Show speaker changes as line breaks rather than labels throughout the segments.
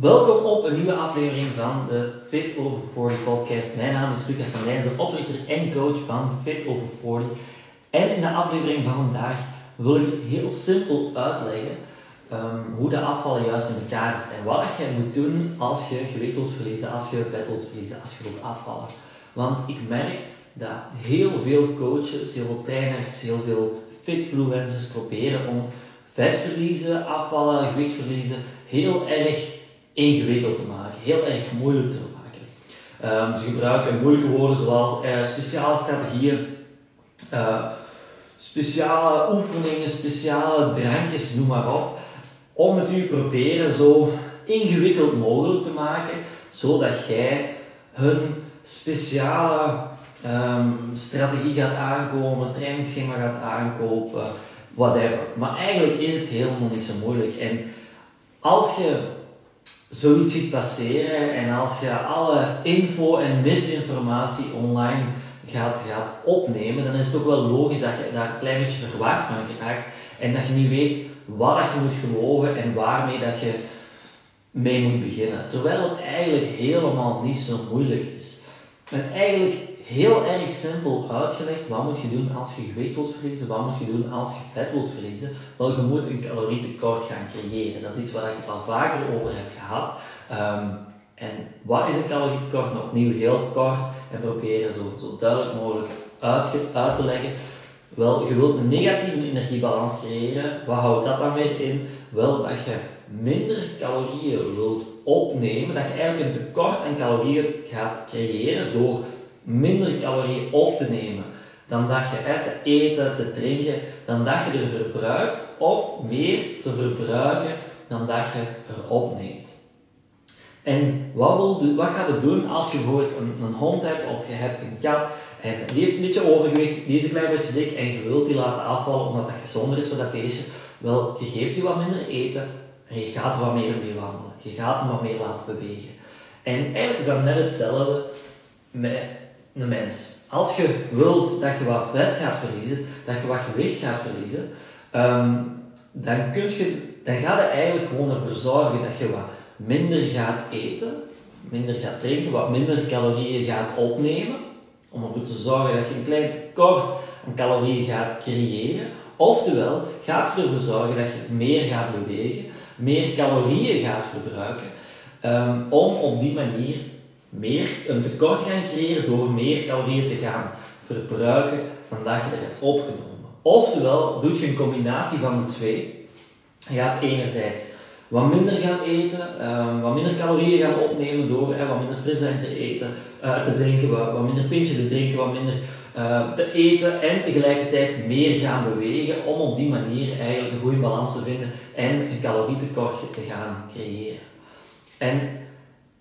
Welkom op een nieuwe aflevering van de Fit Over 40 podcast. Mijn naam is Lucas van Leijzen, oprichter en coach van Fit Over 40. En in de aflevering van vandaag wil ik heel simpel uitleggen ehm, hoe de afval juist in elkaar zit en wat je moet doen als je gewicht wilt verliezen, als je vet wilt verliezen, als je wilt afvallen. Want ik merk dat heel veel coaches, heel veel trainers, heel veel fitfluencers proberen om vet verliezen, afvallen, gewicht verliezen heel erg ingewikkeld te maken, heel erg moeilijk te maken. Um, ze gebruiken moeilijke woorden zoals uh, speciale strategieën, uh, speciale oefeningen, speciale drankjes, noem maar op, om het u proberen zo ingewikkeld mogelijk te maken, zodat jij hun speciale um, strategie gaat aankomen, trainingsschema gaat aankopen, whatever. Maar eigenlijk is het helemaal niet zo moeilijk. En als je zoiets ziet passeren en als je alle info en misinformatie online gaat, gaat opnemen, dan is het ook wel logisch dat je daar een klein beetje verwacht van geraakt en dat je niet weet wat je moet geloven en waarmee dat je mee moet beginnen. Terwijl het eigenlijk helemaal niet zo moeilijk is. En eigenlijk heel erg simpel uitgelegd, wat moet je doen als je gewicht wilt verliezen, wat moet je doen als je vet wilt verliezen. Wel, je moet een calorietekort gaan creëren. Dat is iets waar ik het al vaker over heb gehad. Um, en wat is een calorietekort? Nou, opnieuw heel kort en proberen zo, zo duidelijk mogelijk uit, uit te leggen. Wel, je wilt een negatieve energiebalans creëren. Wat houdt dat dan weer in? Wel, dat je minder calorieën wilt opnemen, dat je eigenlijk een tekort aan calorieën gaat creëren door minder calorieën op te nemen dan dat je eten, te drinken, dan dat je er verbruikt, of meer te verbruiken dan dat je er opneemt. En wat, wil, wat gaat het doen als je bijvoorbeeld een, een, hond hebt of je hebt een kat en die heeft een beetje overgewicht, die is een klein beetje dik en je wilt die laten afvallen omdat dat gezonder is voor dat beestje? Wel, je geeft die wat minder eten en je gaat wat meer mee wandelen. Je gaat hem wat meer laten bewegen. En eigenlijk is dat net hetzelfde met een mens. Als je wilt dat je wat vet gaat verliezen, dat je wat gewicht gaat verliezen, um, dan, kun je, dan gaat er eigenlijk gewoon ervoor zorgen dat je wat minder gaat eten, minder gaat drinken, wat minder calorieën gaat opnemen, om ervoor te zorgen dat je een klein tekort aan calorieën gaat creëren. Oftewel, gaat ervoor zorgen dat je meer gaat bewegen, meer calorieën gaat verbruiken, um, om op die manier meer een tekort gaan creëren door meer calorieën te gaan verbruiken dan dat je er hebt opgenomen. Oftewel, doe je een combinatie van de twee. Je gaat enerzijds wat minder gaan eten, um, wat minder calorieën gaan opnemen door eh, wat minder frisdrank te eten, uh, te drinken, wat, wat minder pintjes te drinken, wat minder uh, te eten en tegelijkertijd meer gaan bewegen om op die manier eigenlijk een goede balans te vinden en een calorietekort te gaan creëren. En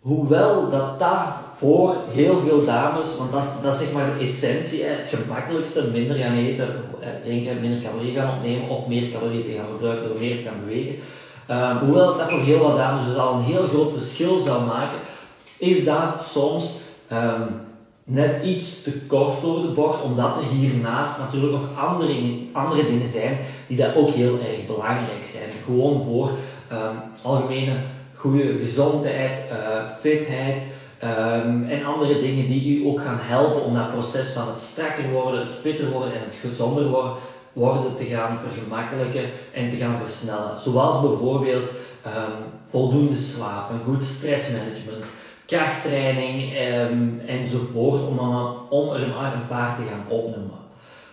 Hoewel dat dat voor heel veel dames, want dat is, dat zeg maar de essentie, het gemakkelijkste, minder gaan eten, drinken, minder calorieën gaan opnemen of meer calorieën te gaan gebruiken door meer te gaan bewegen. Um, hoewel dat voor heel wat dames dus al een heel groot verschil zou maken, is dat soms um, net iets te kort door de bocht, omdat er hiernaast natuurlijk nog andere, andere dingen zijn die dat ook heel erg belangrijk zijn. Gewoon voor um, algemene goede gezondheid, uh, fitheid en andere dingen die u ook gaan helpen om dat proces van het strakker worden, het fitter worden en het gezonder worden, worden te gaan vergemakkelijken en te gaan versnellen. Zoals bijvoorbeeld um, voldoende slaap, een goed stressmanagement, krachttraining um, enzovoort, om, om er maar een paar te gaan opnoemen.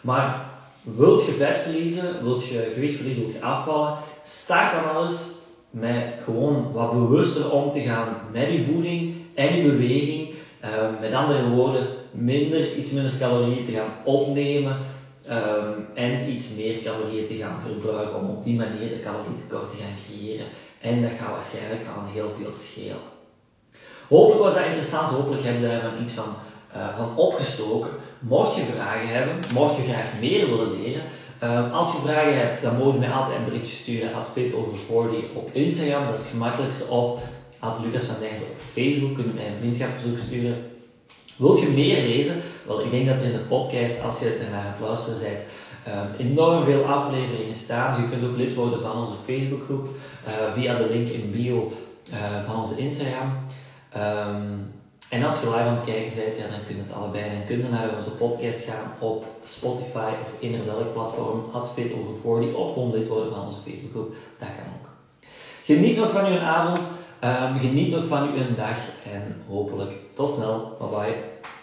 Maar wilt je vet verliezen, wilt je gewicht verliezen, wilt je afvallen, start dan alles met gewoon wat bewuster om te gaan met je voeding en je beweging. Um, met andere woorden, minder, iets minder calorieën te gaan opnemen um, en iets meer calorieën te gaan verbruiken om op die manier de calorietekort te gaan creëren. En dat gaat waarschijnlijk al heel veel schelen. Hopelijk was dat interessant, hopelijk heb je daarvan iets van, uh, van opgestoken. Mocht je vragen hebben, mocht je graag meer willen leren, Um, als je vragen hebt, dan mogen je mij altijd een berichtje sturen at fitover40 op Instagram, dat is het gemakkelijkste. Of at Lucas van Dijs op Facebook, kun je mij een vriendschapverzoek sturen. Wilt je meer lezen? Wel, ik denk dat er in de podcast, als je naar het luisteren bent, um, enorm veel afleveringen staan. Je kunt ook lid worden van onze Facebookgroep uh, via de link in bio eh, van onze Instagram. Ehm, en als je live aan het kijken bent, ja, dan kun je het allebei. Dan naar onze podcast gaan op Spotify of in welk platform, Advit over 40 of gewoon lid worden van onze Facebookgroep. Dat kan ook. Geniet nog van uw avond, um, geniet nog van uw dag en hopelijk tot snel. Bye bye.